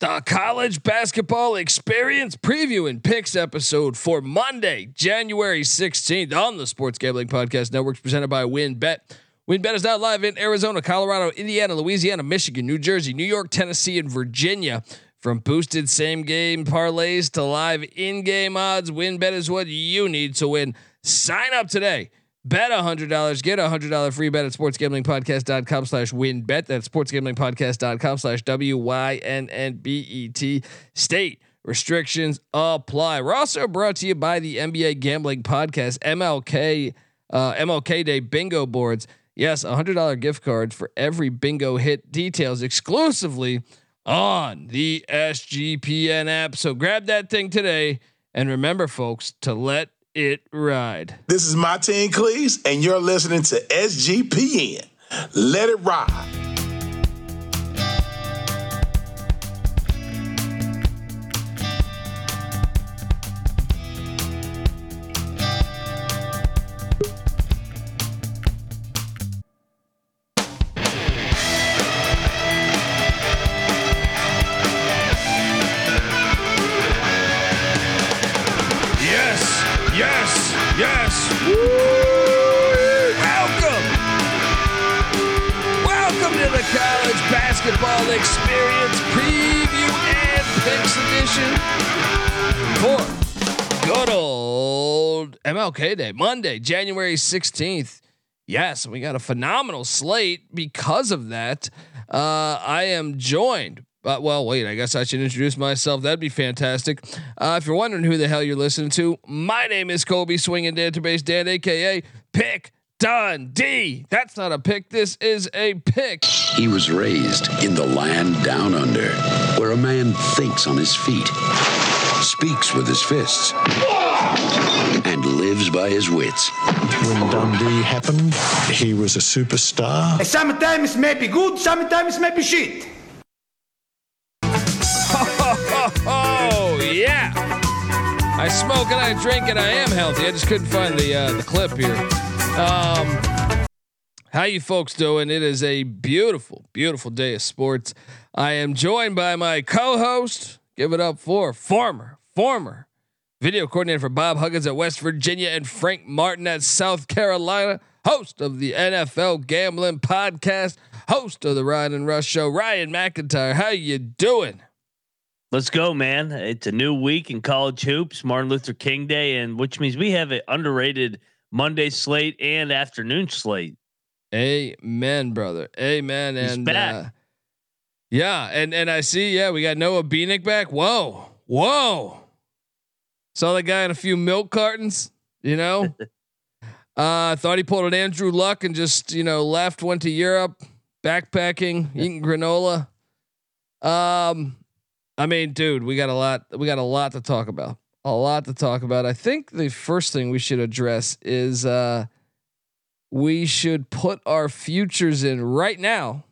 the college basketball experience preview and picks episode for Monday, January 16th on the Sports Gambling Podcast Network, presented by WynnBET. WynnBET is now live in Arizona, Colorado, Indiana, Louisiana, Michigan, New Jersey, New York, Tennessee, and Virginia. From boosted same game parlays to live in game odds, WynnBET is what you need to win. Sign up today Bet $100, get a $100 free bet at sportsgamblingpodcast.com slash win bet. That's sportsgamblingpodcast.com slash W-Y-N-N-B-E-T. State restrictions apply. We're also brought to you by the NBA Gambling Podcast, MLK, uh, MLK Day Bingo Boards. Yes, a $100 gift cards for every bingo hit. Details exclusively on the SGPN app. So grab that thing today. And remember, folks, to let it ride. This is my Martin Cleese, and you're listening to SGPN. Let it ride. MLK Day, Monday, January 16th. Yes, we got a phenomenal slate because of that. Uh, I am joined. But well, wait. I guess I should introduce myself. That'd be fantastic. Uh, if you're wondering who the hell you're listening to, my name is Kobe Swinging Database Dan, aka Pick Dundee. That's not a pick. This is a pick. He was raised in the land down under, where a man thinks on his feet, speaks with his fists, and lives by his wits. When Dundee happened, he was a superstar. Sometimes maybe good, sometimes maybe shit. Oh, yeah. I smoke and I drink and I am healthy. I just couldn't find the uh, the clip here. Um, how you folks doing? It is a beautiful, beautiful day of sports. I am joined by my co-host. Give it up for former, former video coordinator for Bob Huggins at West Virginia and Frank Martin at South Carolina. Host of the NFL Gambling Podcast. Host of the Ryan and Rush Show. Ryan McIntyre, how you doing? Let's go, man! It's a new week in college hoops, Martin Luther King Day, and which means we have an underrated Monday slate and afternoon slate. Amen, brother. Amen. He's and back. Uh, yeah, and and I see, yeah, we got Noah Beanick back. Whoa, whoa. Saw that guy in a few milk cartons, you know. uh thought he pulled an Andrew Luck and just, you know, left, went to Europe, backpacking, eating granola. Um, I mean, dude, we got a lot, we got a lot to talk about a lot to talk about. I think the first thing we should address is uh, we should put our futures in right now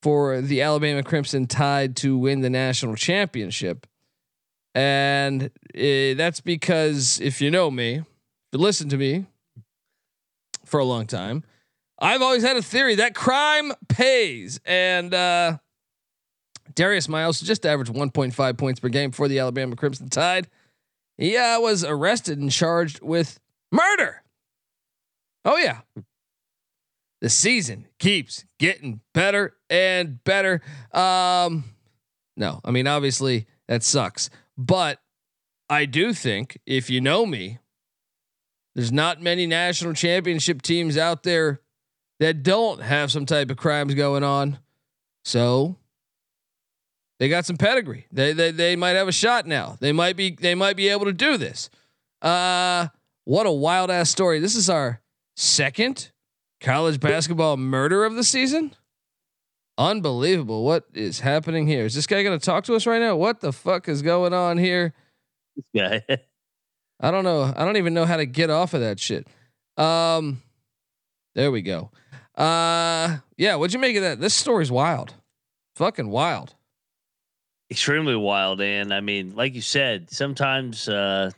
for the Alabama Crimson Tide to win the national championship. And uh, that's because if you know me, if you listen to me for a long time, I've always had a theory that crime pays. And uh, Darius Miles just averaged 1.5 points per game for the Alabama Crimson Tide. He uh, was arrested and charged with murder. Oh, yeah. The season keeps getting better and better. Um, no, I mean, obviously that sucks. But I do think if you know me, there's not many national championship teams out there that don't have some type of crimes going on. So they got some pedigree. They they they might have a shot now. They might be they might be able to do this. Uh what a wild ass story. This is our second college basketball murder of the season. Unbelievable. What is happening here? Is this guy going to talk to us right now? What the fuck is going on here? This guy. I don't know. I don't even know how to get off of that shit. Um there we go. Uh yeah, what'd you make of that? This story's wild. Fucking wild extremely wild. And I mean, like you said, sometimes uh,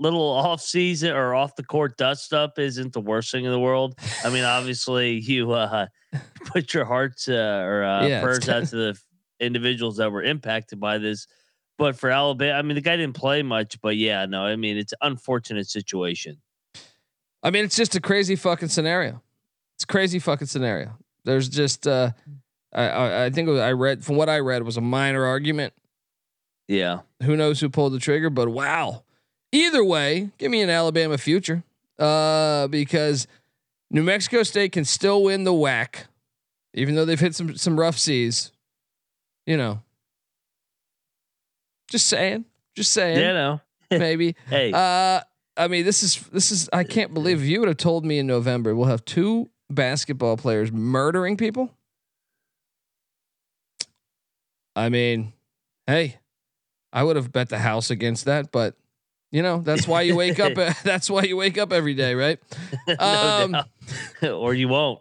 little off season or off the court dust up isn't the worst thing in the world. I mean, obviously you uh, put your hearts uh, or uh, yeah, prayers out to the individuals that were impacted by this. But for Alabama, I mean, the guy didn't play much, but yeah, no, I mean, it's an unfortunate situation. I mean, it's just a crazy fucking scenario. It's a crazy fucking scenario. There's just, uh, I, I, I think was, I read from what I read was a minor argument. Yeah. Who knows who pulled the trigger? But wow. Either way, give me an Alabama future, uh, because New Mexico State can still win the WAC, even though they've hit some some rough seas. You know, just saying. Just saying. Yeah, know, maybe. hey. Uh I mean, this is this is I can't believe if you would have told me in November we'll have two basketball players murdering people. I mean, hey, I would have bet the house against that, but you know, that's why you wake up that's why you wake up every day, right? um, or you won't.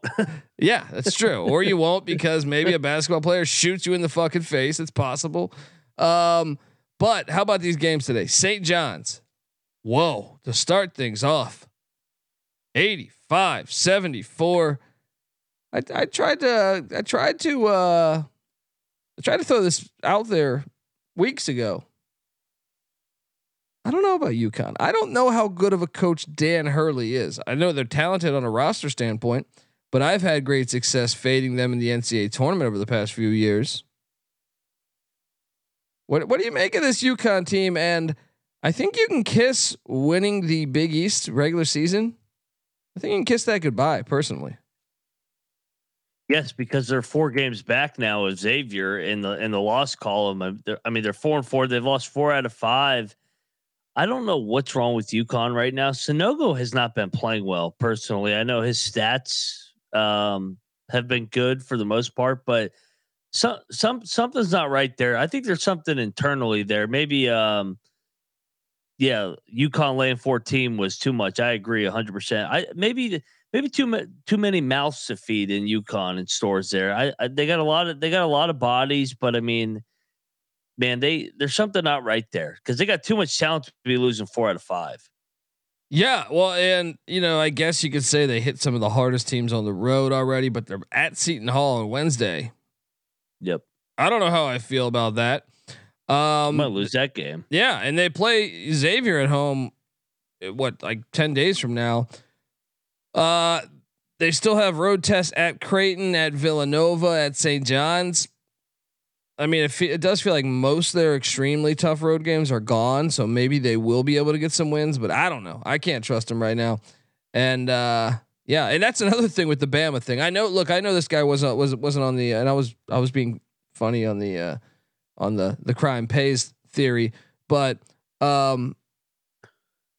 yeah, that's true. Or you won't because maybe a basketball player shoots you in the fucking face. It's possible. Um, but how about these games today? St. John's. Whoa, to start things off. 85, 74. I, I tried to I tried to uh I tried to throw this out there weeks ago. I don't know about UConn. I don't know how good of a coach Dan Hurley is. I know they're talented on a roster standpoint, but I've had great success fading them in the NCAA tournament over the past few years. What what do you make of this UConn team? And I think you can kiss winning the Big East regular season. I think you can kiss that goodbye, personally. Yes, because they're four games back now of Xavier in the in the loss column. I mean, they're four and four. They've lost four out of five. I don't know what's wrong with UConn right now. Sanogo has not been playing well. Personally, I know his stats um, have been good for the most part, but some some something's not right there. I think there's something internally there. Maybe um yeah, UConn laying 14 was too much. I agree 100%. I maybe maybe too too many mouths to feed in UConn and Storrs there. I, I, they got a lot of they got a lot of bodies, but I mean, man, they there's something not right there because they got too much talent to be losing four out of five. Yeah, well, and you know, I guess you could say they hit some of the hardest teams on the road already, but they're at Seton Hall on Wednesday. Yep. I don't know how I feel about that. Um, might lose that game. Yeah, and they play Xavier at home. Eh, what like ten days from now? Uh, they still have road tests at Creighton, at Villanova, at St. John's. I mean, it, it does feel like most of their extremely tough road games are gone, so maybe they will be able to get some wins. But I don't know. I can't trust them right now. And uh, yeah, and that's another thing with the Bama thing. I know. Look, I know this guy wasn't was wasn't on the, and I was I was being funny on the uh, on the the crime pays theory, but um,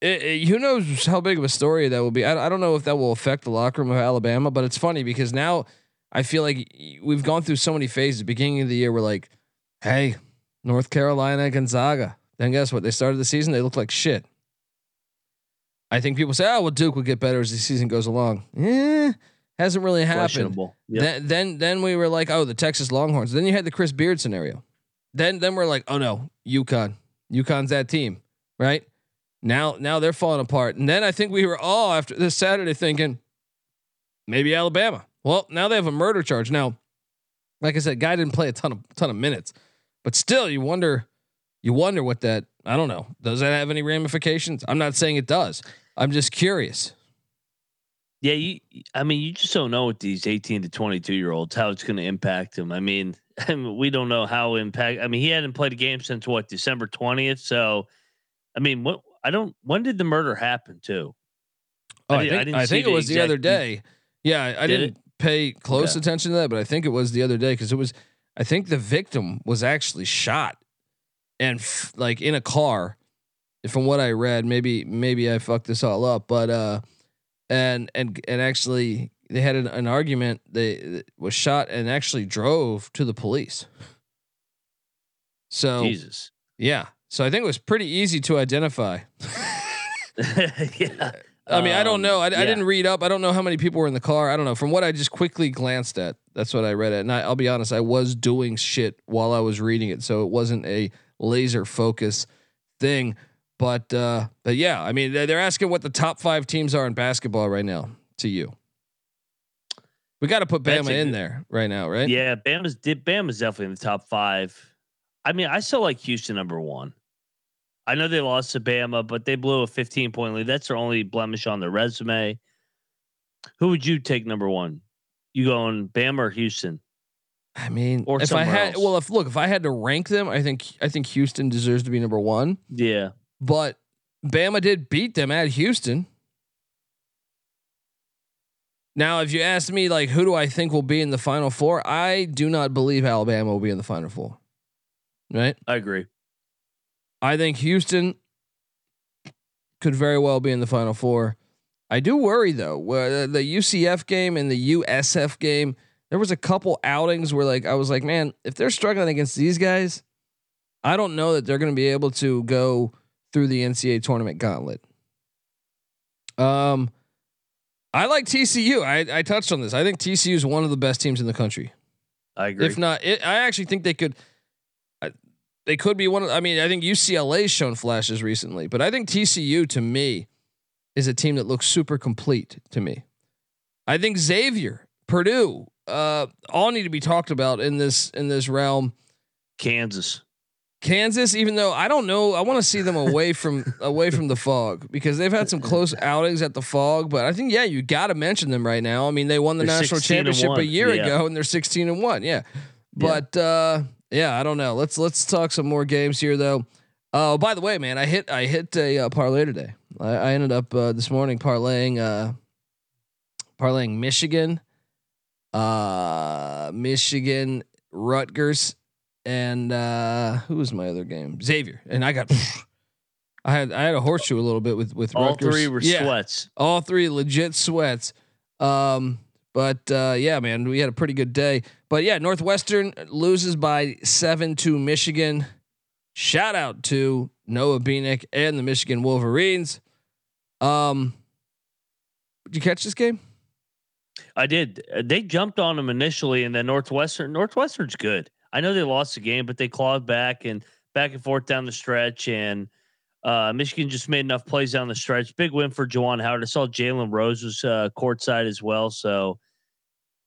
it, it, who knows how big of a story that will be? I, I don't know if that will affect the locker room of Alabama, but it's funny because now I feel like we've gone through so many phases. Beginning of the year, we're like, hey, North Carolina, Gonzaga. Then guess what? They started the season, they look like shit. I think people say, oh, well, Duke will get better as the season goes along. Yeah, hasn't really happened. Yep. Then, then, then we were like, oh, the Texas Longhorns. Then you had the Chris Beard scenario. Then, then we're like, oh no, UConn. UConn's that team, right? Now, now they're falling apart. And then I think we were all after this Saturday thinking, maybe Alabama. Well, now they have a murder charge. Now, like I said, guy didn't play a ton of ton of minutes, but still, you wonder, you wonder what that. I don't know. Does that have any ramifications? I'm not saying it does. I'm just curious. Yeah, you. I mean, you just don't know with these 18 to 22 year olds how it's going to impact them. I mean, we don't know how impact. I mean, he hadn't played a game since what December 20th. So, I mean, what I don't. When did the murder happen? Too. Oh, I, I, think, I think it was the other day. Yeah, I, I did not pay close attention to that, but I think it was the other day because it was. I think the victim was actually shot, and f- like in a car. From what I read, maybe maybe I fucked this all up, but uh, and and and actually they had an, an argument. They was shot and actually drove to the police. So Jesus, yeah. So I think it was pretty easy to identify. yeah. I mean, I don't know. I, yeah. I, didn't read up. I don't know how many people were in the car. I don't know. From what I just quickly glanced at, that's what I read it. And I, will be honest, I was doing shit while I was reading it, so it wasn't a laser focus thing. But uh, but yeah, I mean, they're asking what the top five teams are in basketball right now. To you, We got to put Bama in there right now, right? Yeah, Bama's did Bama's definitely in the top five. I mean, I still like Houston number one. I know they lost to Bama, but they blew a 15 point lead. That's their only blemish on their resume. Who would you take number one? You going Bama or Houston? I mean, Or if I had, else. well, if look, if I had to rank them, I think I think Houston deserves to be number one. Yeah. But Bama did beat them at Houston. Now, if you ask me, like, who do I think will be in the Final Four? I do not believe Alabama will be in the Final Four. Right? I agree. I think Houston could very well be in the Final Four. I do worry though. The UCF game and the USF game, there was a couple outings where, like, I was like, man, if they're struggling against these guys, I don't know that they're going to be able to go through the NCAA tournament gauntlet. Um, I like TCU. I, I touched on this. I think TCU is one of the best teams in the country. I agree. If not, it, I actually think they could. They could be one. Of, I mean, I think UCLA's shown flashes recently, but I think TCU to me is a team that looks super complete to me. I think Xavier, Purdue, uh, all need to be talked about in this in this realm. Kansas. Kansas, even though I don't know, I want to see them away from away from the fog because they've had some close outings at the fog. But I think yeah, you got to mention them right now. I mean, they won the They're national championship a year Yeah. ago, and they're sixteen and one. Yeah, but uh, yeah, I don't know. Let's let's talk some more games here though. Oh, by the way, man, I hit I hit a uh, parlay today. I, I ended up uh, this morning parlaying uh, parlaying Michigan, uh, Michigan, Rutgers, and uh, who was my other game? Xavier, and I got. I had I had a horseshoe a little bit with with All Rutgers. three were yeah, sweats. all three legit sweats. Um, but uh, yeah, man, we had a pretty good day. But yeah, Northwestern loses by seven to Michigan. Shout out to Noah Beanick and the Michigan Wolverines. Um, did you catch this game? I did. They jumped on them initially, and then Northwestern. Northwestern's good. I know they lost the game, but they clawed back and back and forth down the stretch. And uh, Michigan just made enough plays down the stretch. Big win for Juwan Howard. I saw Jalen Rose was uh, courtside as well. So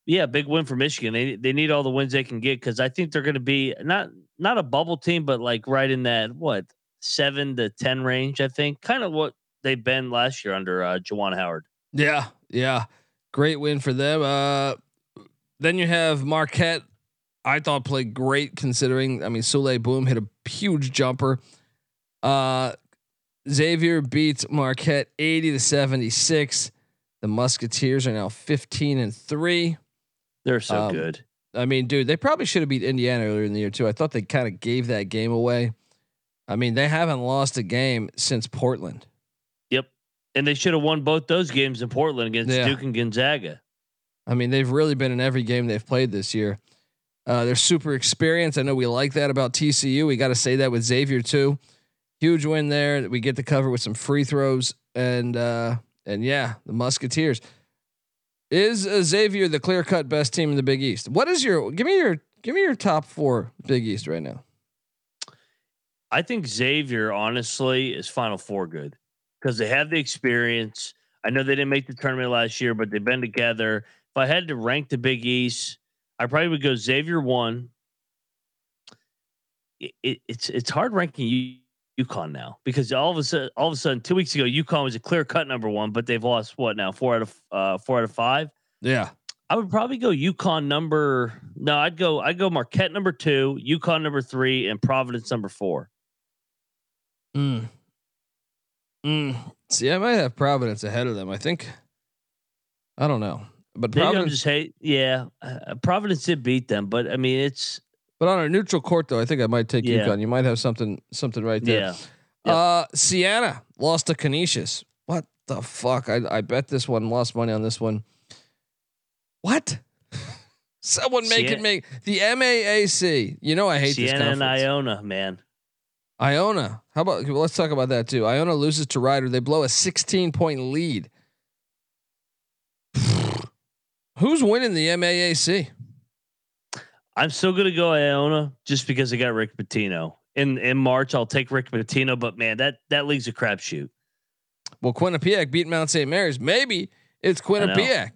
yeah, big win for Michigan. They they need all the wins they can get because I think they're going to be not not a bubble team, but like right in that what seven to ten range. I think kind of what they've been last year under uh, Juwan Howard. Yeah, yeah, great win for them. Uh, then you have Marquette. I thought played great considering. I mean, Souley Boum hit a huge jumper. Uh, Xavier beats Marquette eighty to seventy six. The Musketeers are now fifteen and three. They're so Um, good. I mean, dude, they probably should have beat Indiana earlier in the year too. I thought they kind of gave that game away. I mean, they haven't lost a game since Portland. Yep. And they should have won both those games in Portland against Yeah. Duke and Gonzaga. I mean, they've really been in every game they've played this year. Uh, they're super experienced. I know we like that about TCU. We got to say that with Xavier too. Huge win there that we get to cover with some free throws and uh, and yeah, the Musketeers. Is Xavier the clear cut best team in the Big East? What is your give me your give me your top four Big East right now? I think Xavier, honestly, is Final Four good because they have the experience. I know they didn't make the tournament last year, but they've been together. If I had to rank the Big East, I probably would go Xavier one. It, it, it's it's hard ranking U- UConn now because all of a sudden, all of a sudden, two weeks ago, UConn was a clear cut number one, but they've lost what now four out of uh, four out of five. Yeah. I would probably go UConn number. No, I'd go. I'd go Marquette number two, UConn number three, and Providence number four. Mm. Mm. See, I might have Providence ahead of them. I think. I don't know, but Maybe I'm Providence. just hate. Yeah, uh, Providence did beat them, but I mean, it's But on a neutral court, though, I think I might take Yeah. UConn. You might have something something right there. yeah. Yep. Uh, Siena lost to Canisius. What the fuck? I I bet this one lost money on this one. What? Someone make it make the MAAC. You know I hate this Siena conference. and Iona, man. Iona. How about well, let's talk about that too. Iona loses to Rider. They blow a 16 point lead. Who's winning the MAAC? I'm still gonna go Iona just because I got Rick Pitino. In in March, I'll take Rick Pitino, but man, that that league's a crapshoot. Well, Quinnipiac beat Mount St. Mary's. Maybe it's. Quinnipiac.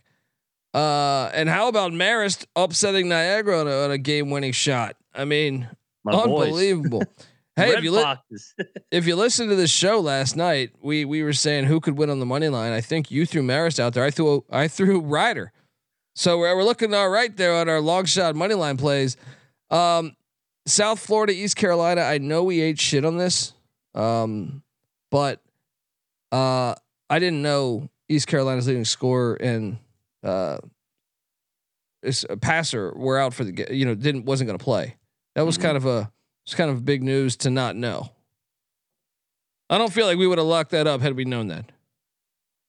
Uh, and how about Marist upsetting Niagara on a, on a game-winning shot? I mean, My unbelievable. hey, Red if you li- if you listen to this show last night, we we were saying who could win on the money line. I think you threw Marist out there. I threw I threw Rider. So we're, we're looking all right there on our long shot money line plays. Um, South Florida, East Carolina. I know we ate shit on this, um, but uh, I didn't know East Carolina's leading scorer and uh, a passer were out for the you know didn't wasn't going to play. That was Mhm. kind of a it's kind of big news to not know. I don't feel like we would have locked that up had we known that.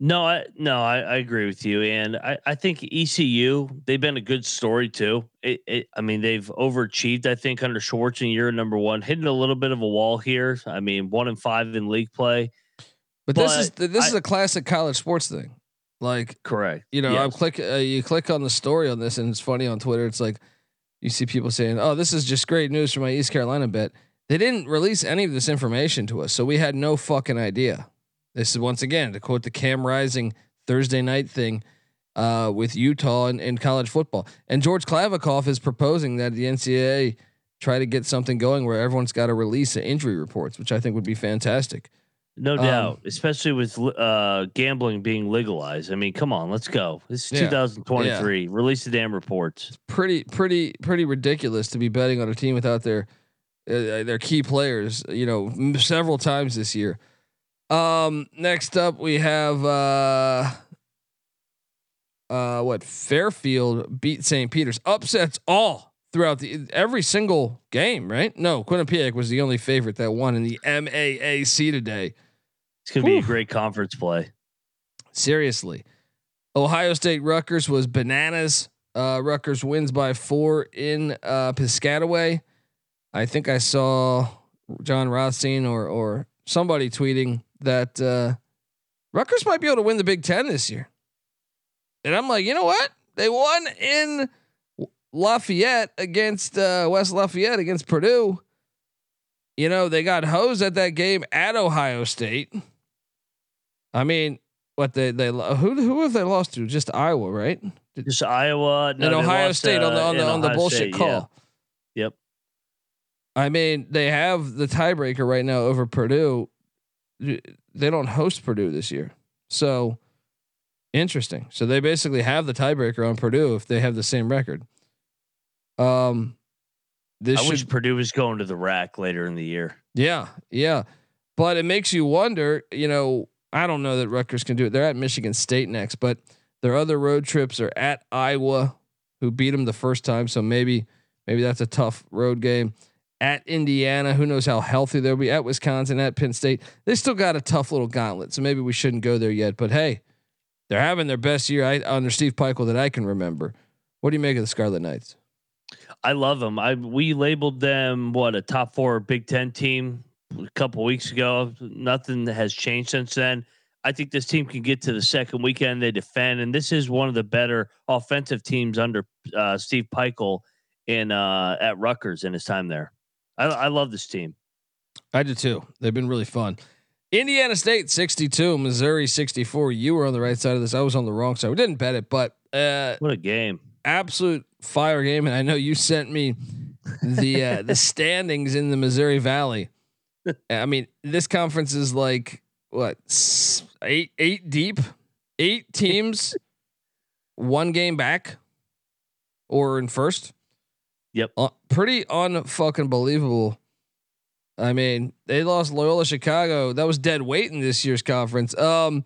No, I no, I, I agree with you, and I, I think ECU they've been a good story too. It, it, I mean, they've overachieved. I think under Schwartz in year number one, hitting a little bit of a wall here. I mean, one and five in league play. But, this is this I- is a classic college sports thing. Like Correct. you know, I Yes. click uh, you click on the story on this, and it's funny on Twitter. It's like you see people saying, "Oh, this is just great news for my East Carolina bet." They didn't release any of this information to us, so we had no fucking idea. This is once again to quote the Cam Rising Thursday night thing uh, with Utah and, and college football. And George Kliavkoff is proposing that the NCAA try to get something going where everyone's got to release the injury reports, which I think would be fantastic. No Um, doubt, especially with uh, gambling being legalized. I mean, come on, let's go. This is Yeah. 2023. Release the damn reports. pretty pretty pretty ridiculous to be betting on a team without their uh, their key players you know m- several times this year um next up we have uh uh what fairfield beat st peter's upsets all throughout the every single game right no quinnipiac was the only favorite that won in the maac today It's going to be a great conference play. Seriously. Ohio State Rutgers was bananas. Uh, Rutgers wins by four in uh, Piscataway. I think I saw Jon Rothstein or or somebody tweeting that uh, Rutgers might be able to win the Big Ten this year. And I'm like, you know what? They won in Lafayette against uh, West Lafayette against Purdue. You know, they got hosed at that game at Ohio State. I mean, what they they who who have they lost to? Just Iowa, right? Just Iowa no, and Ohio lost, State on the uh, on the on the bullshit State, call. yeah. Yep. I mean, they have the tiebreaker right now over Purdue. They don't host Purdue this year, so interesting. So they basically have the tiebreaker on Purdue if they have the same record. Um, this I should, wish Purdue was going to the rack later in the year. yeah, yeah, but it makes you wonder. You know, I don't know that Rutgers can do it. They're at Michigan State next, but their other road trips are at Iowa, who beat them the first time. So maybe maybe that's a tough road game. At Indiana, who knows how healthy they'll be. At Wisconsin, at Penn State, they still got a tough little gauntlet. So maybe we shouldn't go there yet. But hey, they're having their best year I, under Steve Pikiell that I can remember. What do you make of the Scarlet Knights? I love them. I we labeled them what a top four Big Ten team a couple weeks ago. Nothing has changed since then. I think this team can get to the second weekend. They defend, and this is one of the better offensive teams under uh, Steve Pikiell in uh, at Rutgers in his time there. I, I love this team. I do too. They've been really fun. Indiana State 62, Missouri 64. You were on the right side of this. I was on the wrong side. We didn't bet it, but uh, What a game! absolute fire game. And I know you sent me the uh, the standings in the Missouri Valley. I mean, this conference is like what eight eight deep, eight teams, one game back, or in first. Yep. Uh, pretty unfucking believable. I mean, they lost Loyola Chicago. That was dead weight in this year's conference. Um.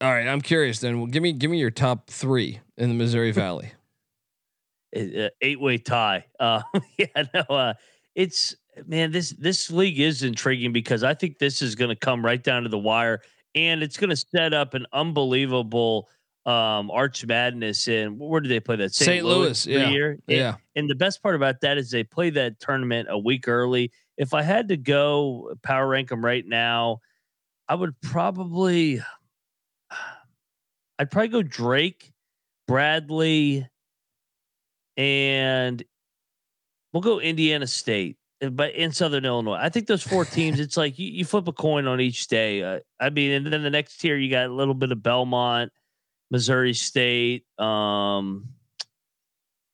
All right, I'm curious. Then, well, give me give me your top three in the Missouri Valley. eight way tie. Uh, yeah, no, uh, it's man, this this league is intriguing because I think this is going to come right down to the wire, and it's going to set up an unbelievable um Arch Madness. And where do they play that? St. Louis, every yeah, year. And- Yeah, And the best part about that is they play that tournament a week early. If I had to go power rank them right now, I would probably, I'd probably go Drake, Bradley, and we'll go Indiana State, but in Southern Illinois. I think those four teams, it's like you, you flip a coin on each day. Uh, I mean, and then the next tier, you got a little bit of Belmont. Missouri State, um,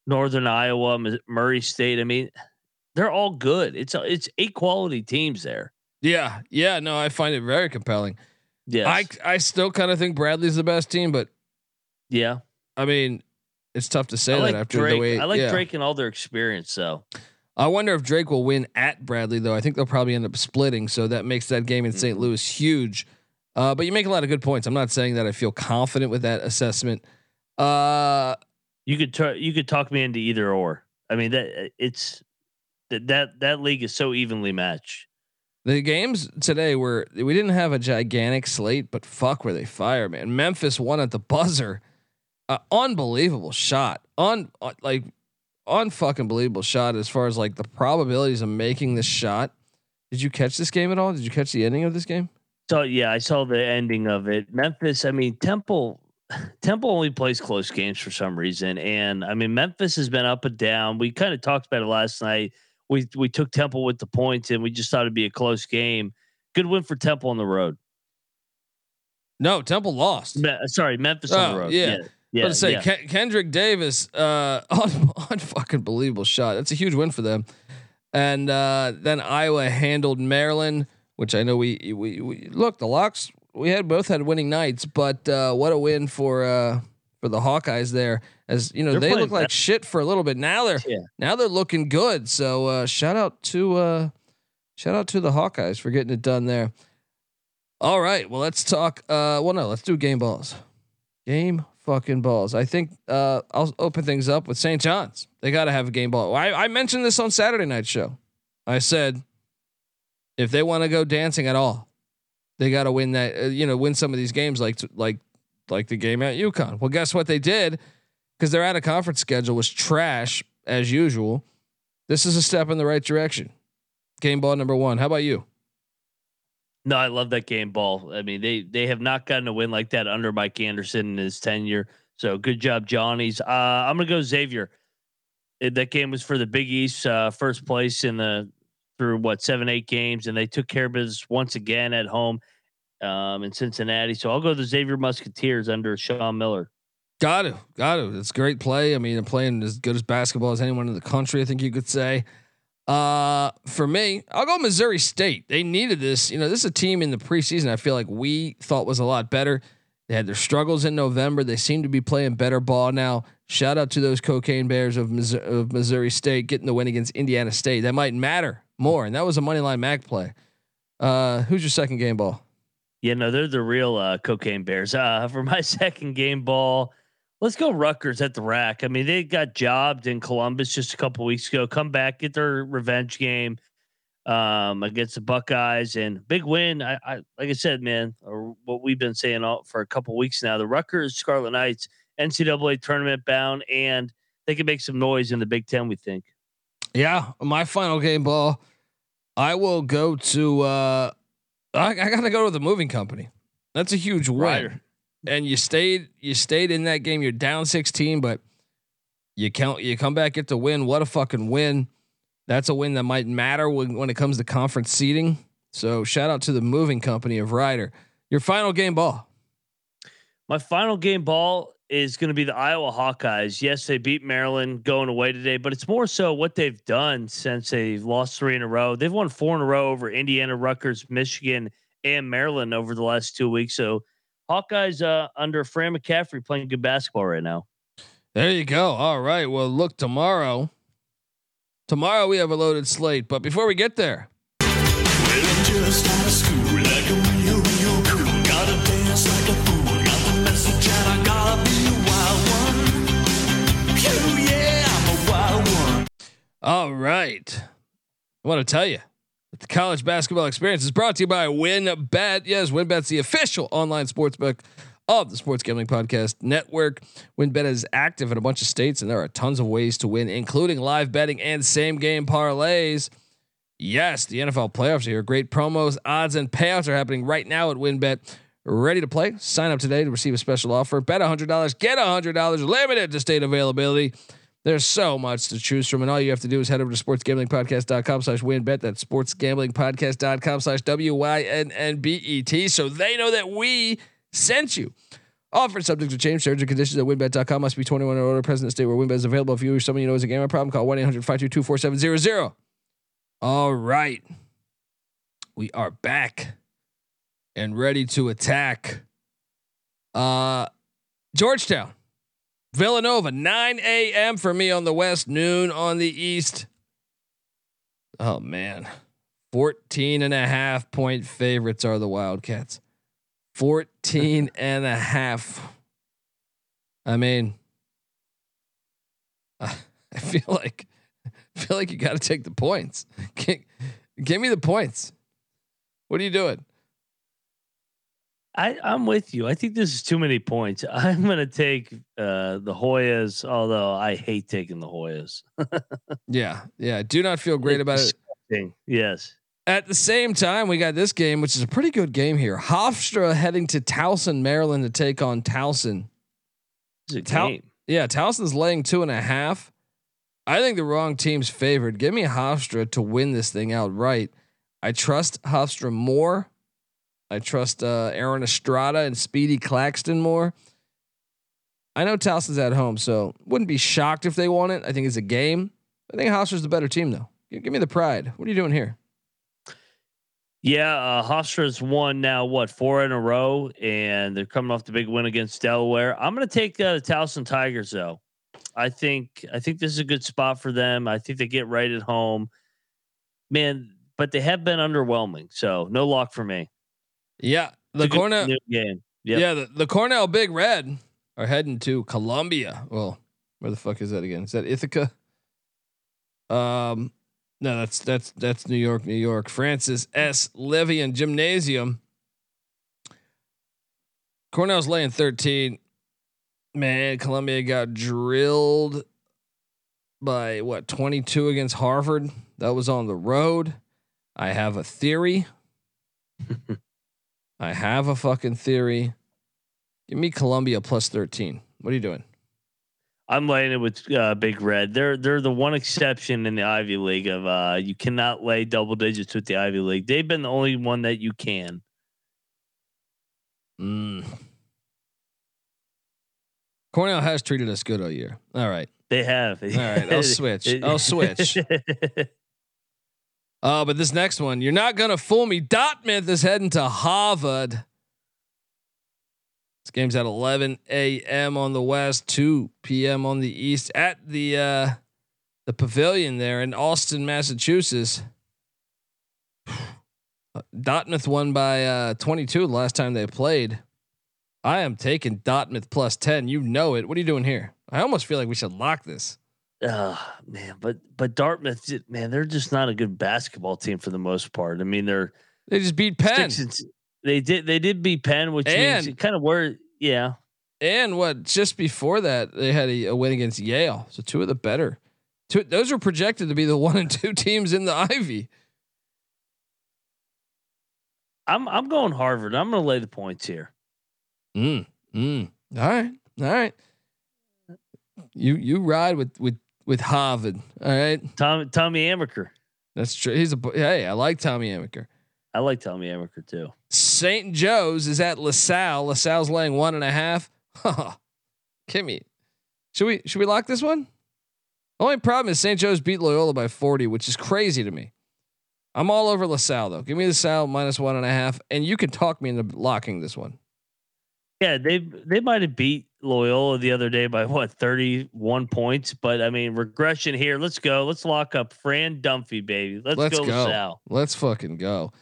Northern Iowa, Murray State. I mean, they're all good. It's it's eight quality teams there. Yeah, yeah. No, I find it very compelling. Yeah, I I still kind of think Bradley's the best team, but yeah, I mean, it's tough to say like that after Drake. the way. I like yeah. Drake and all their experience. So I wonder if Drake will win at Bradley though. I think they'll probably end up splitting, so that makes that game in St. Mhm. Louis huge. Uh, but you make a lot of good points. I'm not saying that I feel confident with that assessment. Uh, you could t- you could talk me into either or. I mean that it's that that that league is so evenly matched. the games today were we didn't have a gigantic slate, but fuck, were they fire, man? Memphis won at the buzzer. Uh, unbelievable shot. On uh, like unfucking believable shot as far as like the probabilities of making this shot. Did you catch this game at all? Did you catch the ending of this game? So yeah, I saw the ending of it. Memphis, I mean Temple Temple only plays close games for some reason. And I mean Memphis has been up and down. We kind of talked about it last night. We we took Temple with the points and we just thought it'd be a close game. Good win for Temple on the road. No, Temple lost. Me- sorry, Memphis on Oh, the road. yeah. Yeah. Yeah. Let's say yeah. Ken- Kendrick Davis, uh, un- unfucking believable shot. That's a huge win for them. And uh, then Iowa handled Maryland, which I know we we, we look the locks. We had both had winning nights, but uh, what a win for uh, for the Hawkeyes there. As you know, They're they look like shit for a little bit. Now they're Yeah. now they're looking good. So uh, shout out to uh, shout out to the Hawkeyes for getting it done there. All right, well let's talk. Uh, well, no, let's do game balls. Game fucking balls. I think uh, I'll open things up with St. John's. They got to have a game ball. I, I mentioned this on Saturday night show. I said if they want to go dancing at all, they got to win that. Uh, you know, win some of these games like like like the game at UConn. Well, guess what they did? Because their out of conference schedule was trash as usual. This is a step in the right direction. Game ball number one. How about you? No, I love that game ball. I mean, they they have not gotten a win like that under Mike Anderson in his tenure. So good job, Johnny's. Uh, I'm gonna go Xavier. Uh, That game was for the Big East, uh, first place in the through what seven eight games, and they took care of business once again at home um, in Cincinnati. So I'll go the Xavier Musketeers under Sean Miller. Got to, got to. It's great play. I mean, playing as good as basketball as anyone in the country. I think you could say. Uh, for me, I'll go Missouri State. They needed this. You know, this is a team in the preseason. I feel like we thought was a lot better. They had their struggles in November. They seem to be playing better ball now. Shout out to those cocaine bears of Missouri, of Missouri State getting the win against Indiana State. That might matter more. And that was a money line Mac play. Uh, who's your second game ball? Yeah, no, they're the real uh, cocaine bears. Uh, for my second game ball, let's go Rutgers at the rack. I mean, they got jobbed in Columbus just a couple weeks ago. Come back, get their revenge game um, against the Buckeyes, and big win. I, I like I said, man, or what we've been saying all, for a couple weeks now. The Rutgers Scarlet Knights NCAA tournament bound, and they can make some noise in the Big Ten. We think. Yeah, my final game ball. I will go to. Uh, I, I got to go to the moving company. That's a huge win. Right. And you stayed. You stayed in that game. You're down 16, but you count. You come back get the win. What a fucking win! That's a win that might matter when when it comes to conference seating. So shout out to the moving company of Rider. Your final game ball. My final game ball is going to be the Iowa Hawkeyes. Yes, they beat Maryland going away today, but it's more so what they've done since they've lost three in a row. They've won four in a row over Indiana, Rutgers, Michigan, and Maryland over the last two weeks. So Hawkeyes uh, under Fran McCaffery playing good basketball right now. There you go. All right. Well, look tomorrow. Tomorrow we have a loaded slate, but before we get there, All right. I want to tell you that the college basketball experience is brought to you by WynnBET. Yes, WynnBET's the official online sportsbook of the Sports Gambling Podcast Network. WynnBET is active in a bunch of states, and there are tons of ways to win, including live betting and same game parlays. Yes, the NFL playoffs are here. Great promos, odds, and payouts are happening right now at WynnBET. Ready to play? Sign up today to receive a special offer. Bet $100, get $100, limited to state availability. There's so much to choose from, and all you have to do is head over to sportsgamblingpodcast.com slash winbet. That's sportsgamblingpodcast.com slash W-Y-N-N-B-E-T. So they know that we sent you. Offer subject to change. Terms and conditions at winbet.com. Must be 21 or older. Present state where WynnBET is available. If you or someone you know is a gamer problem, call 1 800 522 4700. All right. We are back and ready to attack. Uh, Georgetown, Villanova, 9 a.m. for me on the west, noon on the east. Oh, man. 14 and a half point favorites are the Wildcats. 14 and a half. I mean, I feel like I feel like you got to take the points. Give me the points. What are you doing? I, I'm with you. I think this is too many points. I'm going to take uh, the Hoyas, although I hate taking the Hoyas. yeah, yeah. Do not feel great about it. Yes. At the same time, we got this game, which is a pretty good game here. Hofstra heading to Towson, Maryland, to take on Towson. Tal- yeah, Towson's laying two and a half. I think the wrong team's favored. Give me Hofstra to win this thing outright. I trust Hofstra more. I trust uh, Aaron Estrada and Speedy Claxton more. I know Towson's at home, so wouldn't be shocked if they won it. I think it's a game. I think Hofstra's the better team, though. Give, me the pride. What are you doing here? Yeah, uh, Hofstra's won now what four in a row, and they're coming off the big win against Delaware. I'm going to take uh, the Towson Tigers though. I think I think this is a good spot for them. I think they get right at home, man. But they have been underwhelming, so no lock for me. Yeah, the Cornell game. Yep. Yeah, the, the Cornell Big Red are heading to Columbia. Well, where the fuck is that again? Is that Ithaca? Um, no, that's that's that's New York, New York. Francis S. Levy Gymnasium. Cornell's laying 13. Man, Columbia got drilled by what 22 against Harvard. That was on the road. I have a theory. I have a fucking theory. Give me Columbia plus 13. What are you doing? I'm laying it with uh, Big Red. They're they're the one exception in the Ivy League of uh, you cannot lay double digits with the Ivy League. They've been the only one that you can. Mm. Cornell has treated us good all year. All right. They have. All right. I'll switch. I'll switch. Uh, but this next one, you're not gonna fool me. Dartmouth is heading to Harvard. This game's at 11 a.m. on the west, 2 p.m. on the east at the uh, the pavilion there in Allston, Massachusetts. Dartmouth won by uh, 22 the last time they played. I am taking Dartmouth plus 10. You know it. What are you doing here? I almost feel like we should lock this. Oh man, but but Dartmouth, man, they're just not a good basketball team for the most part. I mean, they're they just beat Penn. They did. They did beat Penn, which and, means kind of were. Yeah. And what just before that, they had a, a, win against Yale. So two of the better. Two, those are projected to be the one and two teams in the Ivy. I'm I'm going Harvard. I'm going to lay the points here. Mm. Mm. All right. All right. You you ride with with with Harvard. All right. Tom Tommy Amaker. That's true. He's a hey. I like Tommy Amaker. I like Tommy Amaker too. St. Joe's is at LaSalle. LaSalle's laying one and a half. Kimmy, should we should we lock this one? Only problem is St. Joe's beat Loyola by 40, which is crazy to me. I'm all over LaSalle though. Give me the LaSalle minus one and a half, and you can talk me into locking this one. Yeah, they they might have beat Loyola the other day by what 31 points, but I mean regression here. Let's go. Let's lock up Fran Dunphy, baby. Let's, Let's go, go. LaSalle. Let's fucking go.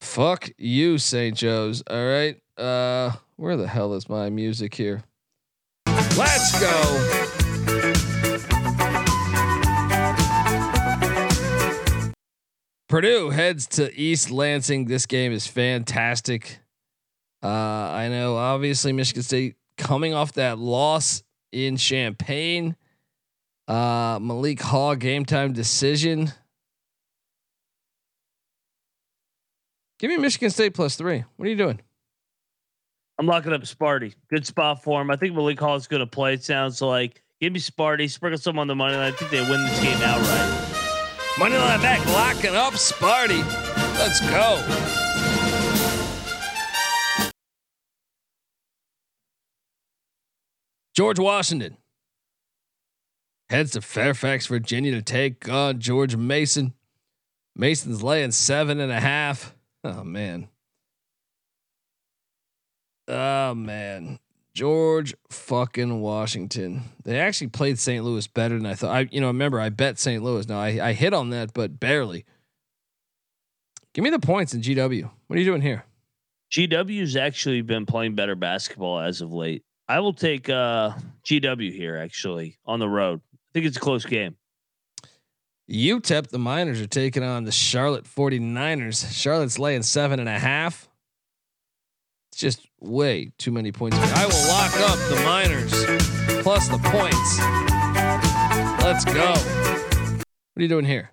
Fuck you, St. Joe's. All right. Uh, where the hell is my music here? Let's go. Purdue heads to East Lansing. This game is fantastic. Uh, I know, obviously, Michigan State coming off that loss in Champaign. Uh, Malik Hall game time decision. Give me Michigan State plus three. What are you doing? I'm locking up Sparty. Good spot for him. I think Malik Hall is going to play. It sounds like. Give me Sparty. Sprinkle some on the money line. I think they win this game outright. Money line back. Locking up Sparty. Let's go. George Washington heads to Fairfax, Virginia to take on George Mason. Mason's laying seven and a half. Oh man. Oh man. George fucking Washington. They actually played St. Louis better than I thought. I, you know, remember I bet St. Louis. Now I, I hit on that, but barely. Give me the points in GW. What are you doing here? GW's actually been playing better basketball as of late. I will take uh, GW here actually on the road. I think it's a close game. UTEP, the Miners are taking on the Charlotte 49ers. Charlotte's laying seven and a half. It's just way too many points. I will lock up the Miners plus the points. Let's go. What are you doing here?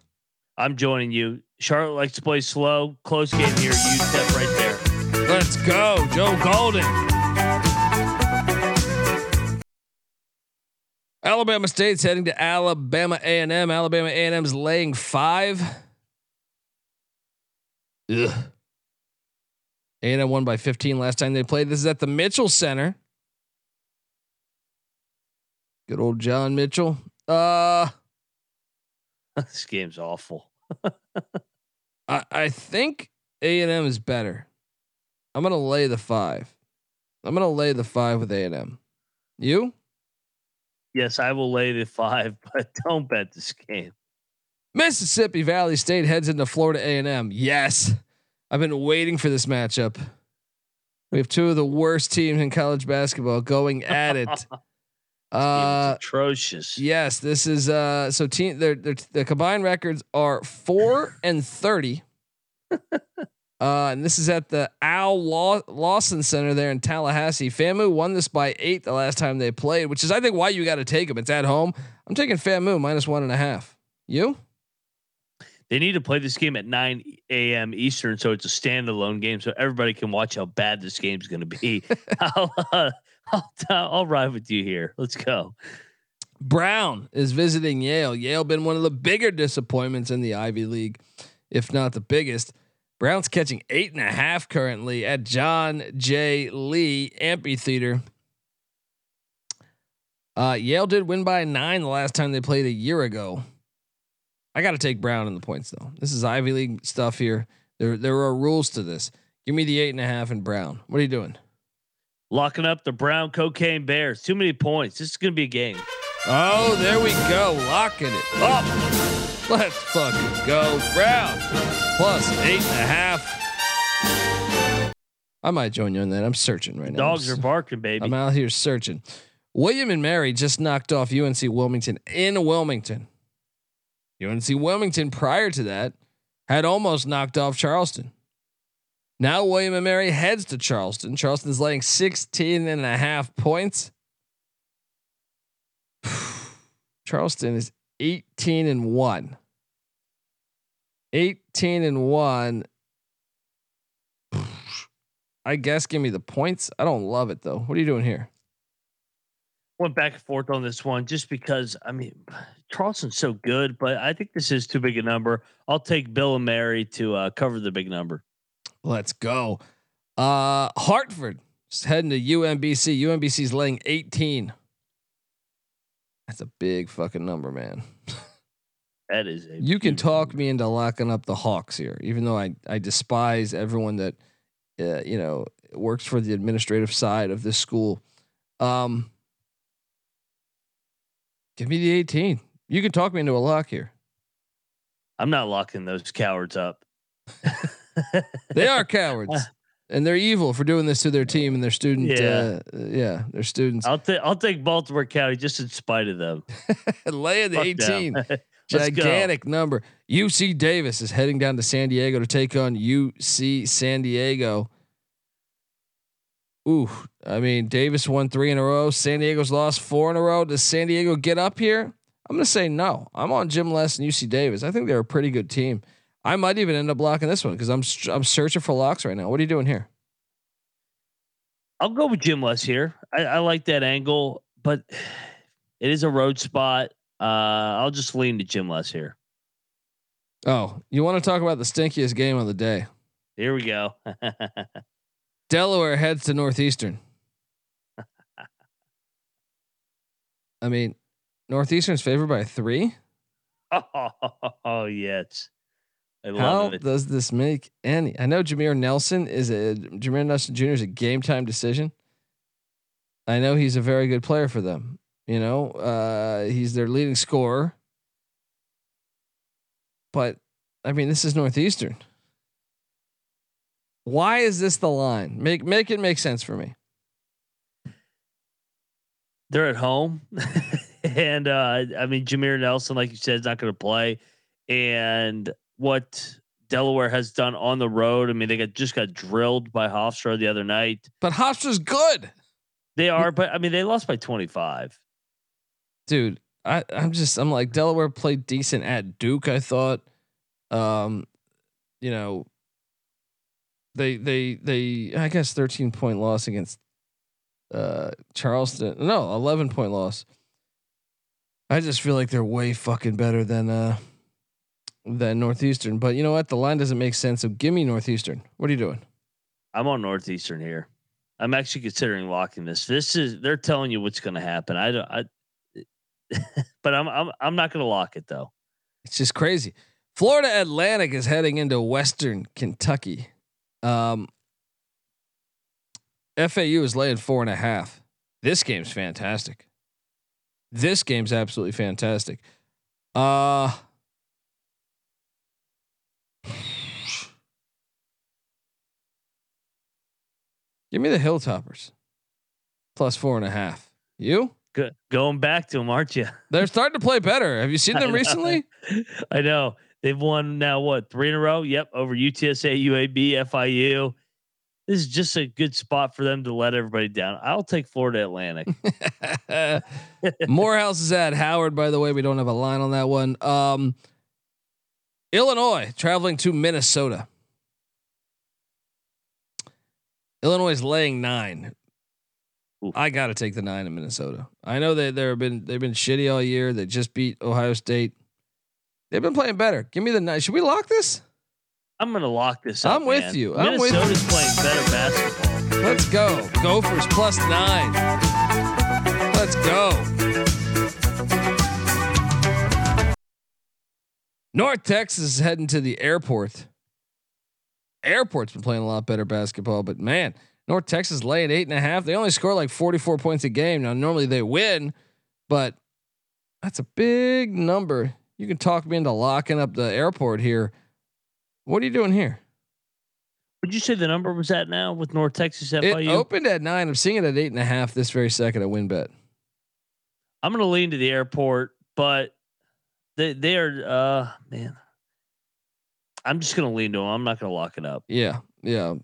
I'm joining you. Charlotte likes to play slow. Close game here. UTEP right there. Let's go, Joe Golding. Alabama State's heading to Alabama A&M. Alabama A&M's laying five. Ugh. A&M won by 15 last time they played. This is at the Mitchell Center. Good old John Mitchell. Uh, this game's awful. I, I think A&M is better. I'm gonna lay the five. I'm gonna lay the five with A&M. You? Yes, I will lay the five, but don't bet this game. Mississippi Valley State heads into Florida A&M. Yes. I've been waiting for this matchup. We have two of the worst teams in college basketball going at it. uh, atrocious. Yes, this is uh so team their the combined records are 4 and 30. Uh, and this is at the Al Law- Lawson Center there in Tallahassee. FAMU won this by eight the last time they played, which is I think why you got to take them. It's at home. I'm taking FAMU minus one and a half. You? They need to play this game at 9 a.m. Eastern, so it's a standalone game, so everybody can watch how bad this game's going to be. I'll, uh, I'll, I'll ride with you here. Let's go. Brown is visiting Yale. Yale been one of the bigger disappointments in the Ivy League, if not the biggest. Brown's catching eight and a half currently at John J. Lee Amphitheater. Uh, Yale did win by nine the last time they played a year ago. I got to take Brown in the points though. This is Ivy League stuff here. There there are rules to this. Give me the eight and a half and Brown. What are you doing? Locking up the Brown Cocaine Bears. Too many points. This is gonna be a game. Oh, there we go. Locking it up. Let's fucking go. Brown plus eight and a half. I might join you on that. I'm searching right now. Dogs are barking, baby. I'm out here searching. William and Mary just knocked off UNC Wilmington in Wilmington. UNC Wilmington prior to that had almost knocked off Charleston. Now William and Mary heads to Charleston. Charleston's laying 16 and a half points. Charleston is 18 and 1. 18 and 1. I guess give me the points. I don't love it though. What are you doing here? Went back and forth on this one just because I mean Charleston's so good, but I think this is too big a number. I'll take Bill and Mary to uh, cover the big number. Let's go. Uh Hartford is heading to UMBC. UMBC's laying 18. That's a big fucking number, man. That is a you can talk me into locking up the Hawks here, even though I I despise everyone that uh, you know works for the administrative side of this school. Um, give me the 18. You can talk me into a lock here. I'm not locking those cowards up. they are cowards. And they're evil for doing this to their team and their student. Yeah, uh, yeah, their students. I'll take I'll take Baltimore County just in spite of them. Laying the Fuck eighteen, gigantic go. number. UC Davis is heading down to San Diego to take on UC San Diego. Ooh, I mean Davis won three in a row. San Diego's lost four in a row. Does San Diego get up here? I'm gonna say no. I'm on Jim Les and UC Davis. I think they're a pretty good team. I might even end up blocking this one because I'm I'm searching for locks right now. What are you doing here? I'll go with Jim Les here. I, I like that angle, but it is a road spot. Uh, I'll just lean to Jim Les here. Oh, you want to talk about the stinkiest game of the day? Here we go. Delaware heads to Northeastern. I mean, Northeastern's favored by three. Oh, yes. I How it. does this make any? I know Jameer Nelson is a Jameer Nelson Jr. is a game time decision. I know he's a very good player for them. You know, uh, he's their leading scorer. But I mean, this is Northeastern. Why is this the line? Make make it make sense for me. They're at home. and uh, I mean, Jameer Nelson, like you said, is not going to play. And what Delaware has done on the road, I mean, they got just got drilled by Hofstra the other night. But Hofstra's good, They are, but I mean, they lost by 25. dude. I I'm just I'm like Delaware played decent at Duke. I thought, um, you know, they they they I guess 13 point loss against uh Charleston. No, 11 point loss. I just feel like they're way fucking better than uh than Northeastern. But you know what? The line doesn't make sense. So give me Northeastern. What are you doing? I'm on Northeastern here. I'm actually considering locking this. This is they're telling you what's going to happen. I don't. I, but I'm I'm I'm not going to lock it though. It's just crazy. Florida Atlantic is heading into Western Kentucky. Um, FAU is laying four and a half. This game's fantastic. This game's absolutely fantastic. Uh Give me the Hilltoppers. Plus four and a half. You? Good. Going back to them, aren't you? They're starting to play better. Have you seen them know. recently? I know they've won now. What three in a row? Yep, over UTSA, UAB, FIU. This is just a good spot for them to let everybody down. I'll take Florida Atlantic. Morehouse is at Howard, by the way. We don't have a line on that one. Um, Illinois traveling to Minnesota. Illinois is laying nine. Oof. I got to take the nine in Minnesota. I know they they've been they've been shitty all year. They just beat Ohio State. They've been playing better. Give me the nine. Should we lock this? I'm going to lock this. Up, I'm with man. you. I'm with Minnesota's you. playing better basketball. Let's go. Gophers plus nine. Let's go. North Texas is heading to the airport. Airport's been playing a lot better basketball, but man, North Texas laying eight and a half. They only score like 44 points a game. Now, normally they win, but that's a big number. You can talk me into locking up the airport here. What are you doing here? Would you say the number was at now with North Texas It FIU? opened at nine. I'm seeing it at eight and a half this very second at WynnBET. I'm going to lean to the airport, but they they are uh man. I'm just going to lean to them. I'm not going to lock it up. Yeah, yeah,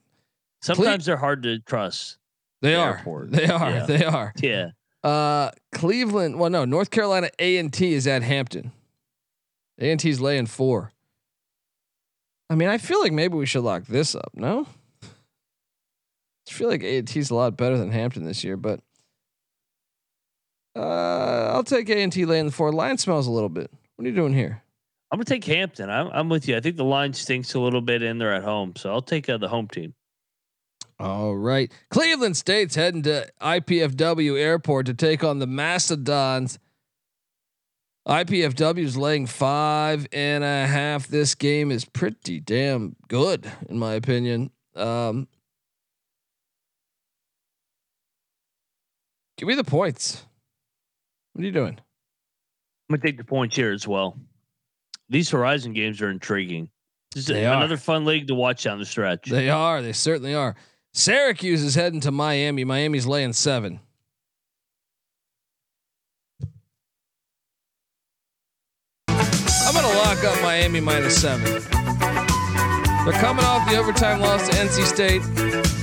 Sometimes they're hard to trust. they The are. airport. They are. Yeah. They are. Yeah. Uh, Cleveland. Well, no, North Carolina A and T is at Hampton. A and T's laying four. I mean, I feel like maybe we should lock this up. No, I feel like A and T's a lot better than Hampton this year, but uh, I'll take A and T laying the four. Line smells a little bit. What are you doing here? I'm gonna take Hampton. I'm, I'm with you. I think the line stinks a little bit, and they're at home, so I'll take uh, the home team. All right. Cleveland State's heading to IPFW Airport to take on the Mastodons. IPFW is laying five and a half. This game is pretty damn good, in my opinion. Um, give me the points. What are you doing? I'm gonna take the points here as well. These Horizon games are intriguing. This is another fun league to watch down the stretch. They are. They certainly are. Syracuse is heading to Miami. Miami's laying seven. I'm going to lock up Miami minus seven. They're coming off the overtime loss to NC State.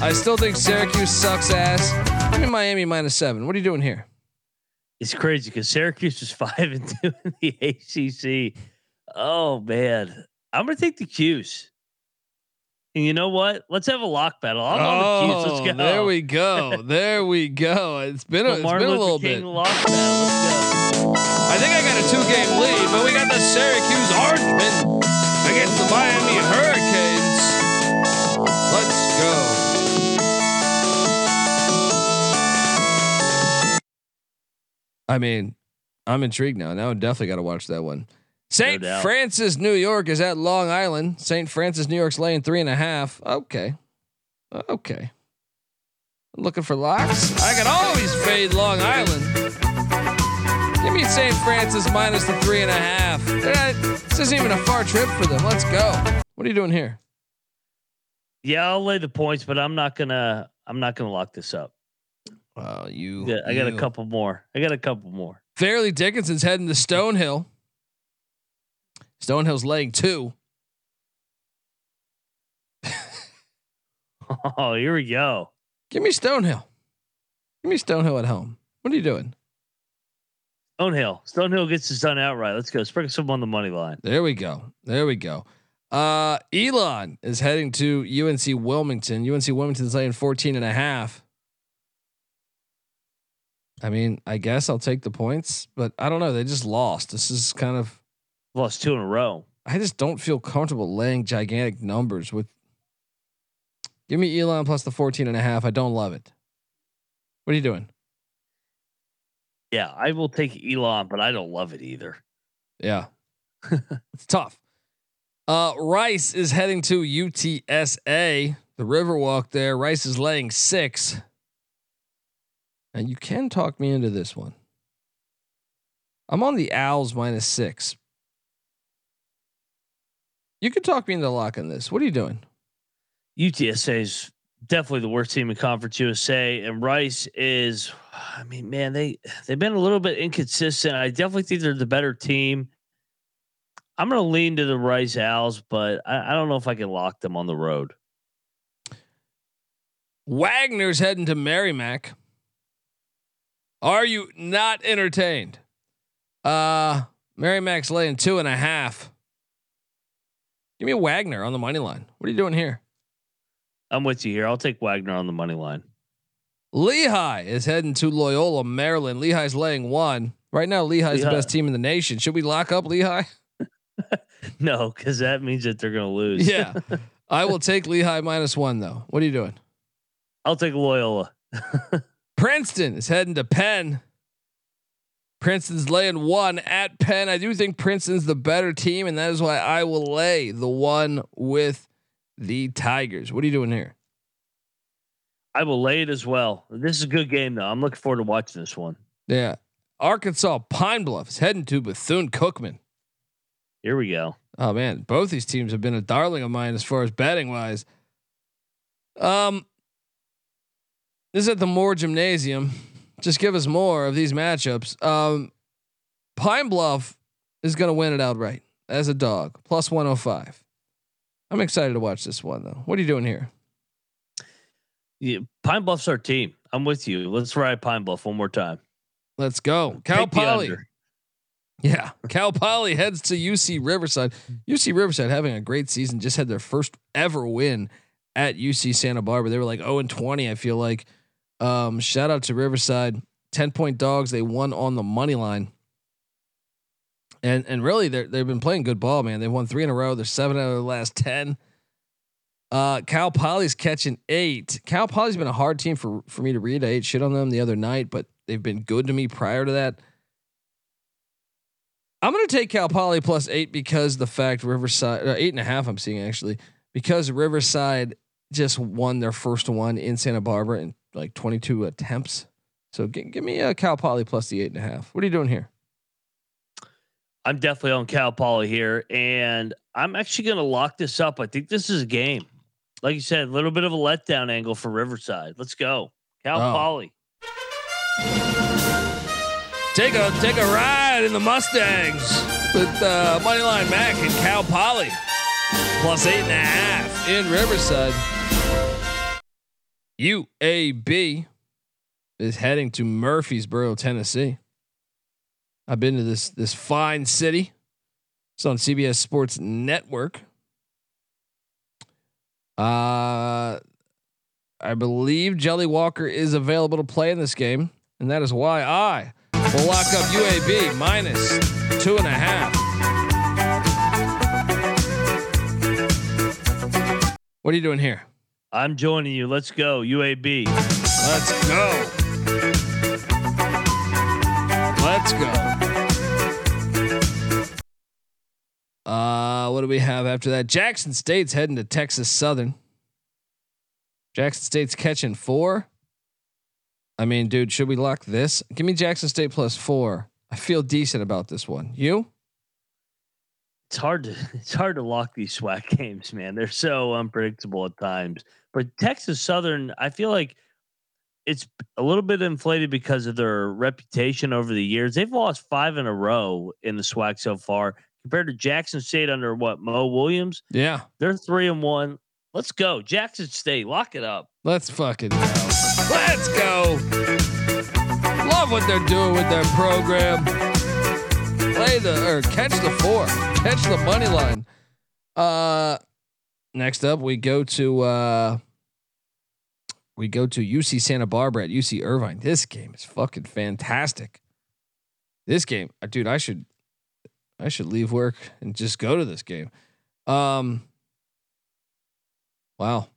I still think Syracuse sucks ass. Give me Miami minus seven. What are you doing here? It's crazy because Syracuse is five and two in the ACC. Oh man, I'm gonna take the 'Cuse. And you know what? Let's have a lock battle. I'm on the 'Cuse. Let's oh, go. Oh, There we go. There we go. It's been a, it's been a little King bit. Lock battle. Let's go. I think I got a two game lead, but we got the Syracuse Orangemen I mean, I'm intrigued now. Now I definitely got to watch that one. St. doubt. Francis, New York is at Long Island. St. Francis, New York's laying three and a half. Okay. Okay. Looking for locks? I can always fade Long Island. Give me St. Francis minus the three and a half. Not- This isn't even a far trip for them. Let's go. What are you doing here? Yeah, I'll lay the points, but I'm not gonna. I'm not gonna lock this up. Well, you. Yeah, I got a couple more. I got a couple more. Fairleigh Dickinson's heading to Stonehill. Stonehill's laying two. Oh, here we go. Give me Stonehill. Give me Stonehill at home. What are you doing? Stonehill. Stonehill gets this done outright. Let's go. Sprinkle some on the money line. There we go. There we go. Uh, Elon is heading to UNC Wilmington. UNC Wilmington's laying 14 and a half. I mean, I guess I'll take the points, but I don't know. They just lost. This is kind of, Lost two in a row. I just don't feel comfortable laying gigantic numbers with. Give me Elon plus the 14 and a half. I don't love it. What are you doing? Yeah, I will take Elon, but I don't love it either. Yeah. it's tough. Uh, Rice is heading to UTSA, the Riverwalk there. Rice is laying six. And you can talk me into this one. I'm on the Owls minus six. You can talk me into locking this. What are you doing? UTSA is definitely the worst team in Conference USA, and Rice is. I mean, man, they they've been a little bit inconsistent. I definitely think they're the better team. I'm going to lean to the Rice Owls, but I, I don't know if I can lock them on the road. Wagner's heading to Merrimack. Are you not entertained? Uh Merrimack's laying two and a half. Give me a Wagner on the money line. What are you doing here? I'm with you here. I'll take Wagner on the money line. Lehigh is heading to Loyola, Maryland. Lehigh's laying one. Right now, Lehigh's the best team in the nation. Should we lock up Lehigh? No, because that means that they're going to lose. Yeah. I will take Lehigh minus one, though. What are you doing? I'll take Loyola. Princeton is heading to Penn. Princeton's laying one at Penn. I do think Princeton's the better team, and that is why I will lay the one with the Tigers. What are you doing here? I will lay it as well. This is a good game, though. I'm looking forward to watching this one. Yeah. Arkansas Pine Bluff is heading to Bethune Cookman. Here we go. Oh man, both these teams have been a darling of mine as far as betting wise. Um, this is at the Moore Gymnasium. Just give us more of these matchups. Um, Pine Bluff is going to win it outright as a dog, plus 105. I'm excited to watch this one though. What are you doing here? Yeah, Pine Bluff's our team. I'm with you. Let's ride Pine Bluff one more time. Let's go. Cal Take Poly. Yeah. Cal Poly heads to UC Riverside. UC Riverside having a great season, just had their first ever win at UC Santa Barbara. They were like 0 and 20, I feel like. Um, shout out to Riverside. 10 point dogs. They won on the money line. And and really they're they've been playing good ball, man. They've won three in a row. They're seven out of the last ten. Uh, Cal Poly's catching eight. Cal Poly's been a hard team for for me to read. I ate shit on them the other night, but they've been good to me prior to that. I'm gonna take Cal Poly plus eight because the fact Riverside uh, eight and a half. I'm seeing actually because Riverside just won their first one in Santa Barbara in like 22 attempts. So g- give me a Cal Poly plus the eight and a half. What are you doing here? I'm definitely on Cal Poly here, and I'm actually going to lock this up. I think this is a game. Like you said, a little bit of a letdown angle for Riverside. Let's go, Cal Oh. Poly. Take a take a ride in the Mustangs with uh, Moneyline Mac and Cal Poly plus eight and a half in Riverside. UAB is heading to Murfreesboro, Tennessee. I've been to this this fine city. It's on CBS Sports Network. Uh I believe Jelly Walker is available to play in this game, and that is why I will lock up UAB minus two and a half. What are you doing here? I'm joining you. Let's go, UAB. Let's go. Let's go. Uh, what do we have after that? Jackson State's heading to Texas Southern. Jackson State's catching four. I mean, dude, should we lock this? Give me Jackson State plus four. I feel decent about this one. You? It's hard to it's hard to lock these SWAC games, man. They're so unpredictable at times. But Texas Southern, I feel like it's a little bit inflated because of their reputation over the years. They've lost five in a row in the SWAC so far, compared to Jackson State under what Mo Williams. Yeah. They're three and one. Let's go, Jackson State. Lock it up. Let's fucking go. Let's go. Love what they're doing with their program. Play the or catch the four. Catch the money line. Uh next up we go to uh we go to UC Santa Barbara at UC Irvine. This game is fucking fantastic. This game, uh, dude, I should I should leave work and just go to this game. Um Wow.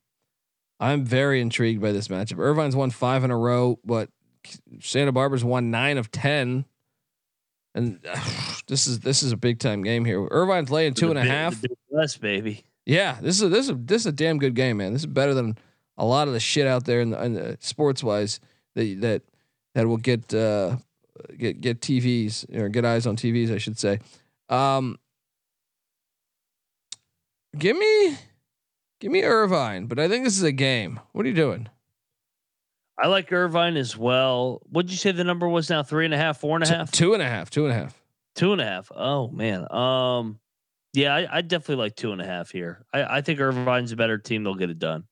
I'm very intrigued by this matchup. Irvine's won five in a row, but Santa Barbara's won nine of ten. And uh, this is this is a big time game here. Irvine's laying two and a half. Less baby. Yeah, this is a, this is this is a damn good game, man. This is better than a lot of the shit out there in the, in the sports wise that that that will get uh, get get TVs or get eyes on TVs, I should say. Um, give me give me Irvine, but I think this is a game. What are you doing? I like Irvine as well. What'd you say the number was now? Three and a half, four and a half, Two and a half, two and a half. two and a half. Oh man. Um, yeah, I, I definitely like two and a half here. I, I think Irvine's a better team. They'll get it done.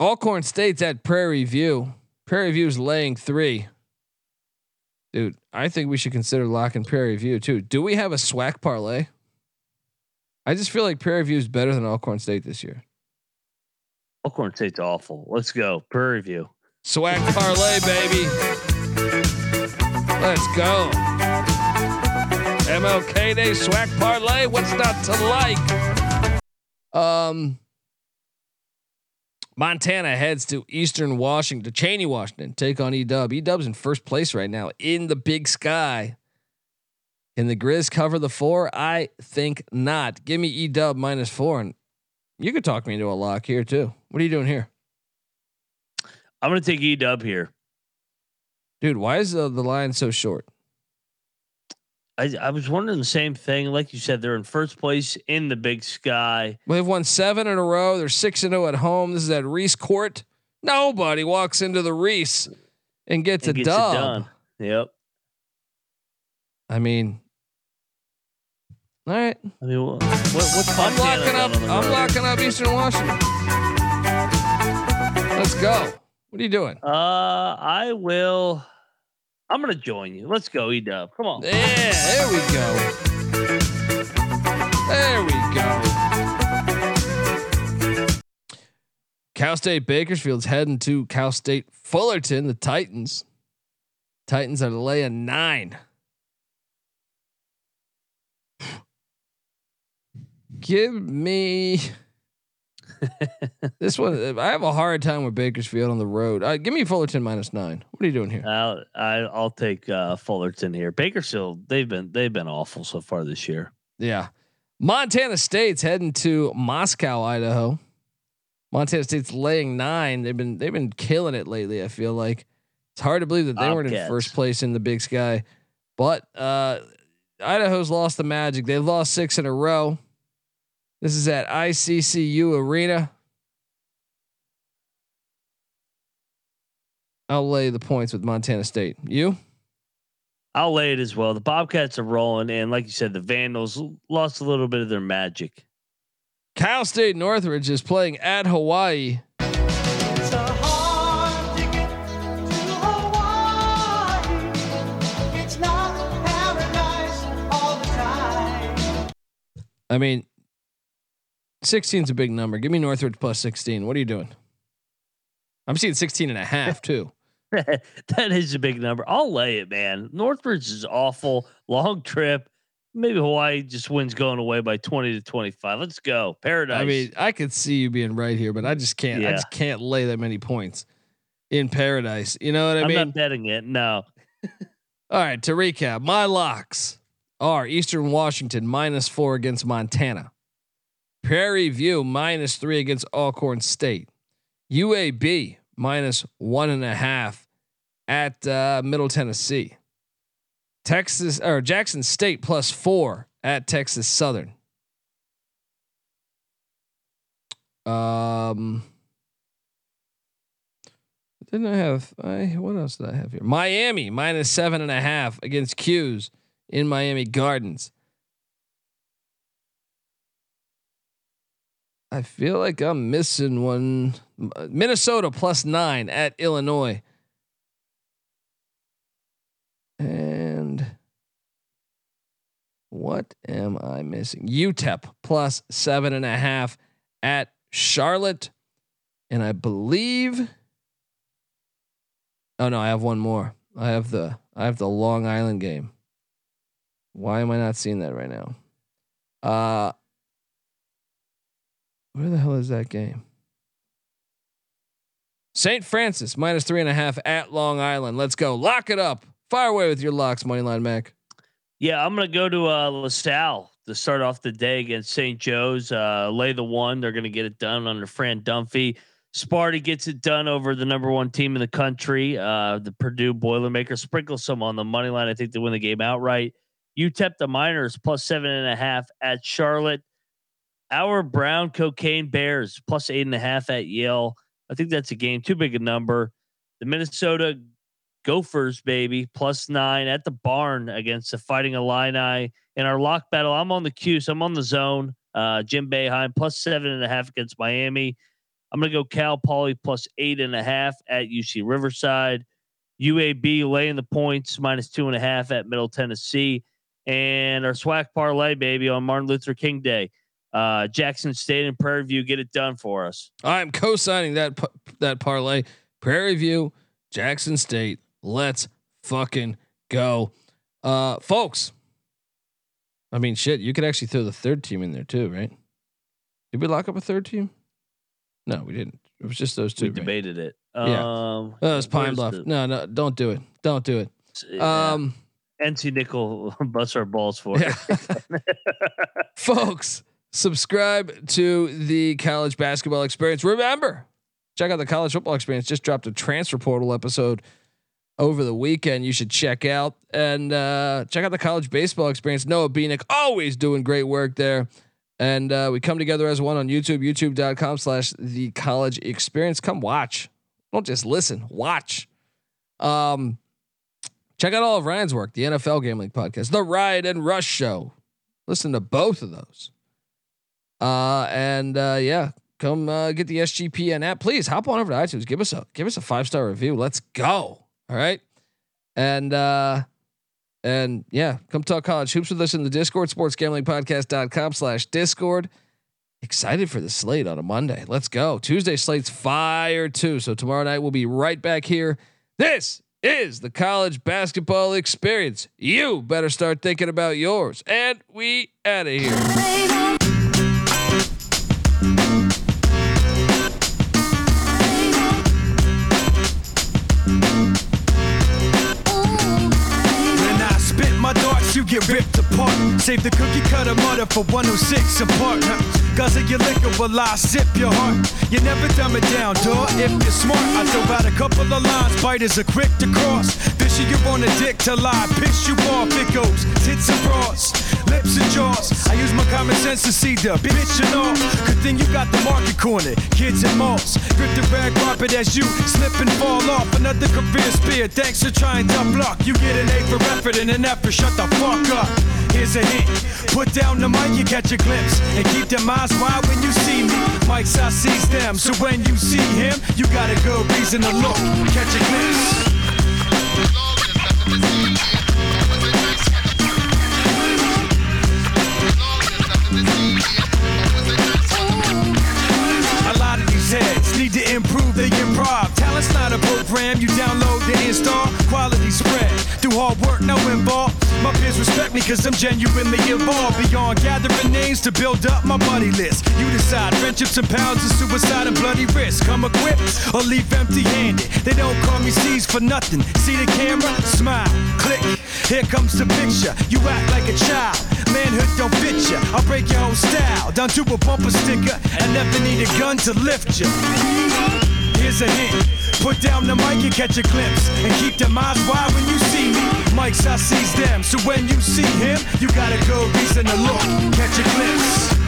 Alcorn State's at Prairie View. Prairie View's laying three. Dude, I think we should consider locking Prairie View too. Do we have a SWAC parlay? I just feel like Prairie View is better than Alcorn State this year. Alcorn State's awful. Let's go. Prairie View. SWAC parlay, baby. Let's go. MLK Day SWAC parlay. What's not to like? Um, Montana heads to Eastern Washington, Cheney, Washington, take on Edub. Edub's in first place right now in the Big Sky. Can the Grizz cover the four? I think not. Give me Edub minus four, and you could talk me into a lock here too. What are you doing here, I'm gonna take E Dub here. dude? Why is the, the line so short? I, I was wondering the same thing. Like you said, they're in first place in the Big Sky. Well, They've won seven in a row. They're six and zero at home. This is at Reese Court. Nobody walks into the Reese and gets and a gets dub. done. Yep. I mean, all right. I mean, what, what's I'm Montana locking up. I'm road? locking up Eastern Washington. Let's go. What are you doing? Uh, I will. I'm gonna join you. Let's go, E Dub. Come on. Yeah, there we go. There we go. Cal State Bakersfield's heading to Cal State Fullerton, the Titans. Titans are laying nine. Give me this one. I have a hard time with Bakersfield on the road. Uh, give me Fullerton minus nine. What are you doing here? I'll I, I'll take uh, Fullerton here. Bakersfield. They've been they've been awful so far this year. Yeah. Montana State's heading to Moscow, Idaho. Montana State's laying nine. They've been they've been killing it lately. I feel like it's hard to believe that they weren't in first place in the Big Sky, but uh, Idaho's lost the magic. They've lost six in a row. This is at ICCU Arena. I'll lay the points with Montana State. You? I'll lay it as well. The Bobcats are rolling, and like you said, the Vandals lost a little bit of their magic. Cal State Northridge is playing at Hawaii. It's a hard ticket to Hawaii. It's not paradise all the time. I mean, 16 is a big number. Give me Northridge plus 16. What are you doing? I'm seeing 16 and a half too. that is a big number. I'll lay it, man. Northridge is awful. Long trip. Maybe Hawaii just wins going away by 20 to 25. Let's go. Paradise. I mean, I could see you being right here, but I just can't. I just can't lay that many points in paradise. You know what I mean? I'm not betting it. No. All right, to recap, my locks. are Eastern Washington minus four against Montana. Prairie View minus three against Alcorn State. UAB minus one and a half at uh, Middle Tennessee. Texas or Jackson State plus four at Texas Southern. Um, didn't I have? I what else did I have here? Miami minus seven and a half against Q's in Miami Gardens. I feel like I'm missing one. Minnesota plus nine at Illinois. And what am I missing? UTEP plus seven and a half at Charlotte. And I believe. Oh no, I have one more. I have the I have the Long Island game. Why am I not seeing that right now? Uh where the hell is that game? St. Francis minus three and a half at Long Island. Let's go. Lock it up. Fire away with your locks, Moneyline Mac. Yeah, I'm gonna go to uh, LaSalle to start off the day against St. Joe's. Uh, lay the one. They're gonna get it done under Fran Dunphy. Sparty gets it done over the number one team in the country, uh, the Purdue Boilermakers. Sprinkle some on the money line. I think they win the game outright. UTEP the Miners plus seven and a half at Charlotte. Our Brown Cocaine Bears plus eight and a half at Yale. I think that's a game too big a number. The Minnesota Gophers, baby, plus nine at the barn against the Fighting Illini. In our lock battle, I'm on the queue, so I'm on the zone. Uh, Jim Boeheim plus seven and a half against Miami. I'm gonna go Cal Poly plus eight and a half at UC Riverside. UAB laying the points minus two and a half at Middle Tennessee. And our SWAC parlay, baby, on Martin Luther King Day. Uh, Jackson State and Prairie View get it done for us. I'm co-signing that that parlay. Prairie View, Jackson State. Let's fucking go, uh, folks. I mean, shit. You could actually throw the third team in there too, right? Did we lock up a third team? No, we didn't. It was just those two. We right? debated it. Yeah. Um, Oh, it was Pine Bluff. the- no, no, don't do it. Don't do it. yeah. Um, NC Nickel busts our balls for yeah. it. folks, subscribe to the college basketball experience. Remember, check out the college football experience. Just dropped a transfer portal episode over the weekend. You should check out and uh, check out the college baseball experience. Noah Beanick always doing great work there. And uh, we come together as one on YouTube, youtube.com slash the college experience. Come watch. Don't just listen, watch. Um, check out all of Ryan's work, the NFL Gambling Podcast, the Ride and Rush Show. Listen to both of those. Uh, and uh, yeah, come uh, get the SGPN app. Please hop on over to iTunes. Give us a give us a five star review. Let's go. All right. And uh, and yeah, come talk college hoops with us in the Discord, sportsgamblingpodcast.com slash Discord. Excited for the slate on a Monday. Let's go. Tuesday slate's fire too. So tomorrow night we'll be right back here. This is the college basketball experience. You better start thinking about yours. And we out of here. Get ripped apart. Save the cookie cutter mother for 106 apart. Huh. Guzzle your liquor while I sip your heart. You never dumb it down, dog. If you're smart, I throw out a couple of lines. Biters are quick to cross. Fishy, you on a dick to lie. Piss you off, it goes. Tits and bras, lips and jaws. I use my common sense to see the bitch and all. Good thing you got the market corner. Kids and malls. Grip the red carpet as you slip and fall off. Another career spear. Thanks for trying tough luck. You get an A for effort and an F for shut the fuck up. Here's a hint. Put down the mic, you catch a glimpse. And keep them eyes wide when you see me. Mics, I seize them. So when you see him, you got a good reason to look. Catch a glimpse. Program you download to install. Quality spread through hard work, no involved. My peers respect me cause I'm genuinely involved. Beyond gathering names to build up my buddy list. You decide friendships and pounds of suicide and bloody risk. Come equipped or leave empty handed. They don't call me C's for nothing. See the camera? Smile, click. Here comes the picture. You act like a child. Manhood don't fit ya. I'll break your whole style down to a bumper sticker and never need a gun to lift ya. Here's a hint. Put down the mic and catch a glimpse. And keep them eyes wide when you see me. Mics, I seize them. So when you see him, you got a good reason to look. Catch a glimpse.